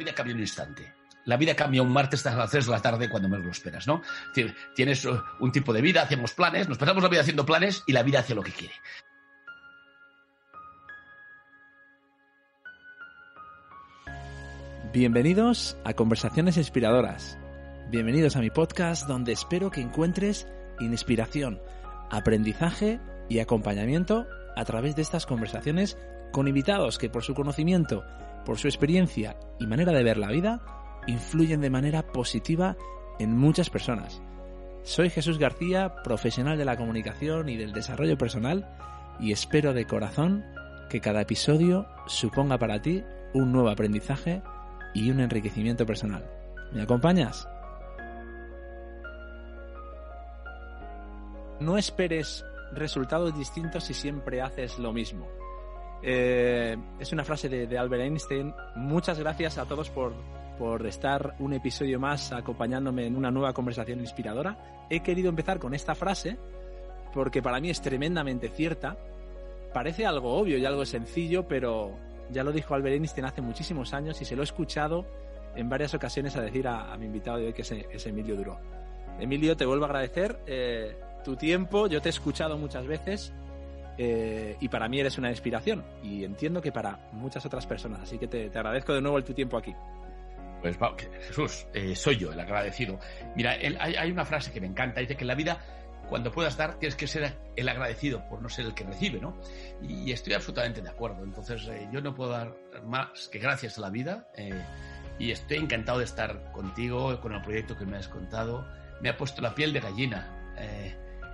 Vida cambia un instante. La vida cambia un martes a las 3 de la tarde cuando menos lo esperas, ¿no? Tienes uh, un tipo de vida, hacemos planes, nos pasamos la vida haciendo planes y la vida hace lo que quiere. Bienvenidos a Conversaciones Inspiradoras. Bienvenidos a mi podcast donde espero que encuentres inspiración, aprendizaje y acompañamiento a través de estas conversaciones con invitados que por su conocimiento, por su experiencia y manera de ver la vida, influyen de manera positiva en muchas personas. Soy Jesús García, profesional de la comunicación y del desarrollo personal, y espero de corazón que cada episodio suponga para ti un nuevo aprendizaje y un enriquecimiento personal. ¿Me acompañas? No esperes resultados distintos si siempre haces lo mismo. Eh, es una frase de, Albert Einstein. Muchas gracias a todos por, por estar un episodio más acompañándome en una nueva conversación inspiradora. He querido empezar con esta frase porque para mí es tremendamente cierta. Parece algo obvio y algo sencillo, pero ya lo dijo Albert Einstein hace muchísimos años y se lo he escuchado en varias ocasiones a decir a, mi invitado de hoy, que es, es, Emilio Duró. Emilio, te vuelvo a agradecer eh, tu tiempo. Yo te he escuchado muchas veces eh, y para mí eres una inspiración y entiendo que para muchas otras personas. Así que te, te agradezco de nuevo el tu tiempo aquí. Pues Jesús, eh, soy yo el agradecido. Mira, el, hay, hay, una frase que me encanta, dice que en la vida, cuando puedas dar, tienes que ser el agradecido por no ser el que recibe, ¿no? Y, y estoy absolutamente de acuerdo. Entonces, eh, yo no puedo dar más que gracias a la vida. Eh, y estoy encantado de estar contigo, con el proyecto que me has contado. Me ha puesto la piel de gallina.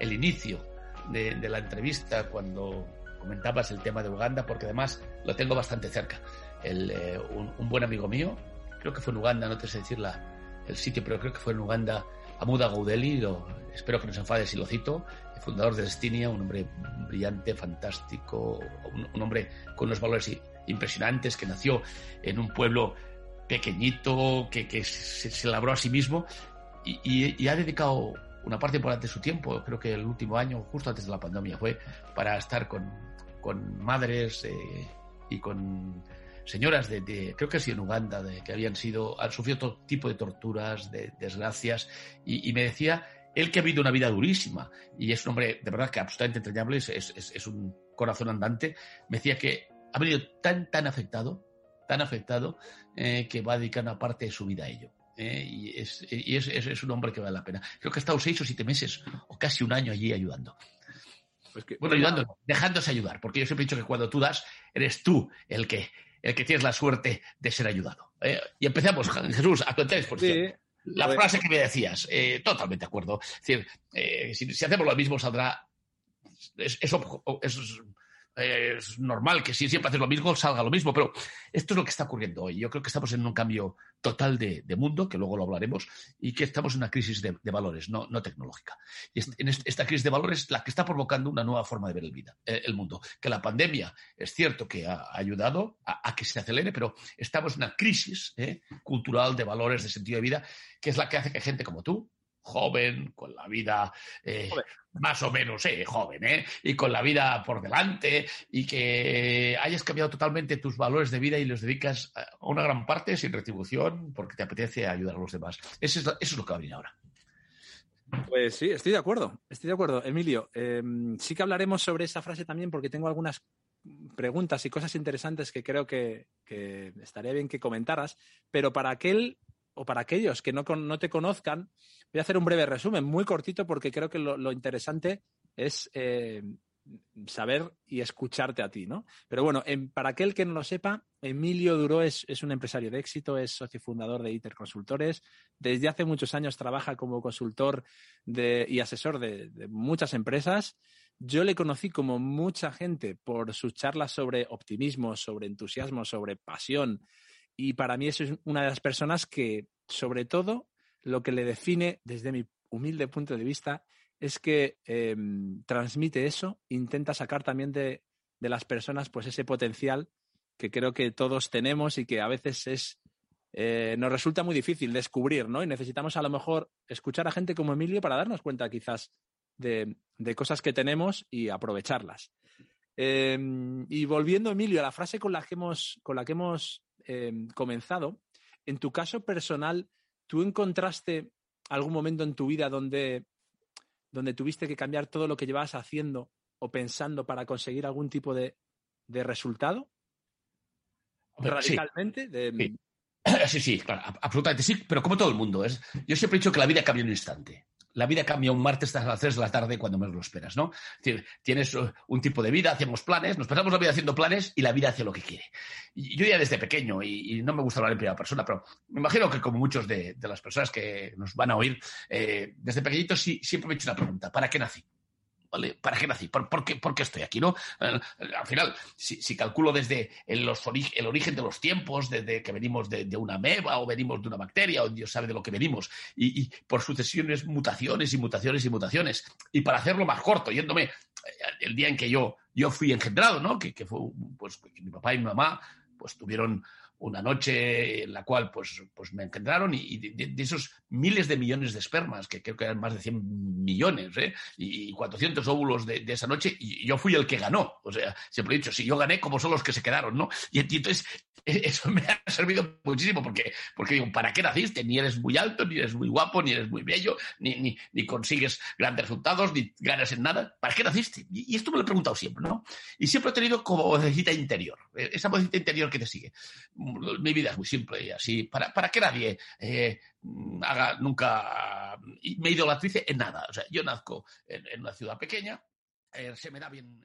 el inicio de, la entrevista, cuando comentabas el tema de Uganda, porque además lo tengo bastante cerca. El, eh, un, buen amigo mío, creo que fue en Uganda, no te sé decir la, el sitio, pero creo que fue en Uganda, Amuda Gaudeli, espero que no se enfade si lo cito, el fundador de Destinia, un hombre brillante, fantástico, un, hombre con unos valores impresionantes, que nació en un pueblo pequeñito, que, que se, labró a sí mismo y ha dedicado una parte importante de su tiempo, creo que el último año, justo antes de la pandemia, fue para estar con, con madres eh, y con señoras de, creo que ha sido en Uganda, de, que habían sido, han sufrido todo tipo de torturas, de desgracias, y, me decía, él que ha vivido una vida durísima, y es un hombre de verdad que absolutamente entrañable, es, es, es un corazón andante, me decía que ha venido tan, tan afectado, tan afectado, eh, que va a dedicar una parte de su vida a ello. Eh, y, es, y es, es, es, un hombre que vale la pena. Creo que ha estado seis o siete meses o casi un año allí ayudando. Pues que, bueno, ayudando, dejándose ayudar, porque yo siempre he dicho que cuando tú das, eres tú el que, el que tienes la suerte de ser ayudado. Eh, y empezamos, Jesús, a tu exposición. Sí. La frase que me decías, eh, totalmente de acuerdo. Es decir, eh, si, si, hacemos lo mismo, saldrá. Es, es, es es normal que si siempre haces lo mismo salga lo mismo, pero esto es lo que está ocurriendo hoy. Yo creo que estamos en un cambio total de, de mundo, que luego lo hablaremos, y que estamos en una crisis de, de valores, no, no, tecnológica. Y en esta crisis de valores es la que está provocando una nueva forma de ver el, vida, eh, el mundo. Que la pandemia es cierto que ha ayudado a, a que se acelere, pero estamos en una crisis eh, cultural de valores, de sentido de vida, que es la que hace que gente como tú, joven, con la vida eh, más o menos eh, joven, ¿eh? y con la vida por delante, y que hayas cambiado totalmente tus valores de vida y los dedicas a una gran parte sin retribución porque te apetece ayudar a los demás. Eso es, eso es lo que va a venir ahora. Pues sí, estoy de acuerdo, estoy de acuerdo. Emilio, eh, sí que hablaremos sobre esa frase también porque tengo algunas preguntas y cosas interesantes que creo que, que estaría bien que comentaras, pero para aquel o para aquellos que no, no, te conozcan, voy a hacer un breve resumen, muy cortito, porque creo que lo, interesante es eh, saber y escucharte a ti, ¿no? Pero bueno, en, para aquel que no lo sepa, Emilio Duró es, un empresario de éxito, es socio fundador de ITER Consultores. Desde hace muchos años trabaja como consultor y asesor de, muchas empresas. yo le conocí como mucha gente por sus charlas sobre optimismo, sobre entusiasmo, sobre pasión. Y para mí es una de las personas que, sobre todo, lo que le define desde mi humilde punto de vista es que em, transmite eso, intenta sacar también de, de, las personas pues ese potencial que creo que todos tenemos y que a veces es eh, nos resulta muy difícil descubrir, ¿no? Y necesitamos a lo mejor escuchar a gente como Emilio para darnos cuenta quizás de, cosas que tenemos y aprovecharlas. Em, y volviendo, Emilio, a la frase con la que hemos, con la que hemos em, comenzado, en tu caso personal, ¿tú encontraste algún momento en tu vida donde, donde tuviste que cambiar todo lo que llevabas haciendo o pensando para conseguir algún tipo de, resultado? Radicalmente. Sí, sí, claro, absolutamente sí, pero como todo el mundo. Es, yo siempre he dicho que la vida cambia en un instante. La vida cambia un martes a las 3 de la tarde cuando menos lo esperas, ¿no? Tienes uh, un tipo de vida, hacemos planes, nos pasamos la vida haciendo planes y la vida hace lo que quiere. Yo ya desde pequeño, y, no me gusta hablar en primera persona, pero me imagino que como muchos de, las personas que nos van a oír, eh, desde pequeñito sí, siempre me he hecho una pregunta, ¿para qué nací? ¿Para qué nací? ¿Por, qué, estoy aquí? ¿no? Eh, al final, si, calculo desde el, origen de los tiempos, desde que venimos de, una meba o venimos de una bacteria, o Dios sabe de lo que venimos, y, por sucesiones, mutaciones y mutaciones y mutaciones, y para hacerlo más corto, yéndome eh, el día en que yo, yo fui engendrado, ¿no? Que, fue, pues, que mi papá y mi mamá pues tuvieron una noche en la cual pues, pues me engendraron y, de, esos miles de millones de espermas, que creo que eran más de 100 millones, ¿eh? y 400 óvulos de, esa noche, y yo fui el que ganó. O sea, siempre he dicho, si yo gané, como son los que se quedaron, ¿no? Y, entonces eso me ha servido muchísimo porque, porque digo, ¿para qué naciste? Ni eres muy alto, ni eres muy guapo, ni eres muy bello, ni, ni, consigues grandes resultados, ni ganas en nada. ¿Para qué naciste? Y, esto me lo he preguntado siempre, ¿no? Y siempre he tenido como vocecita interior, eh, esa vocecita interior que te sigue mi vida es muy simple así, para, para que nadie eh, haga nunca, me idolatrice en nada. O sea, yo nazco en, una ciudad pequeña, eh, se me da bien.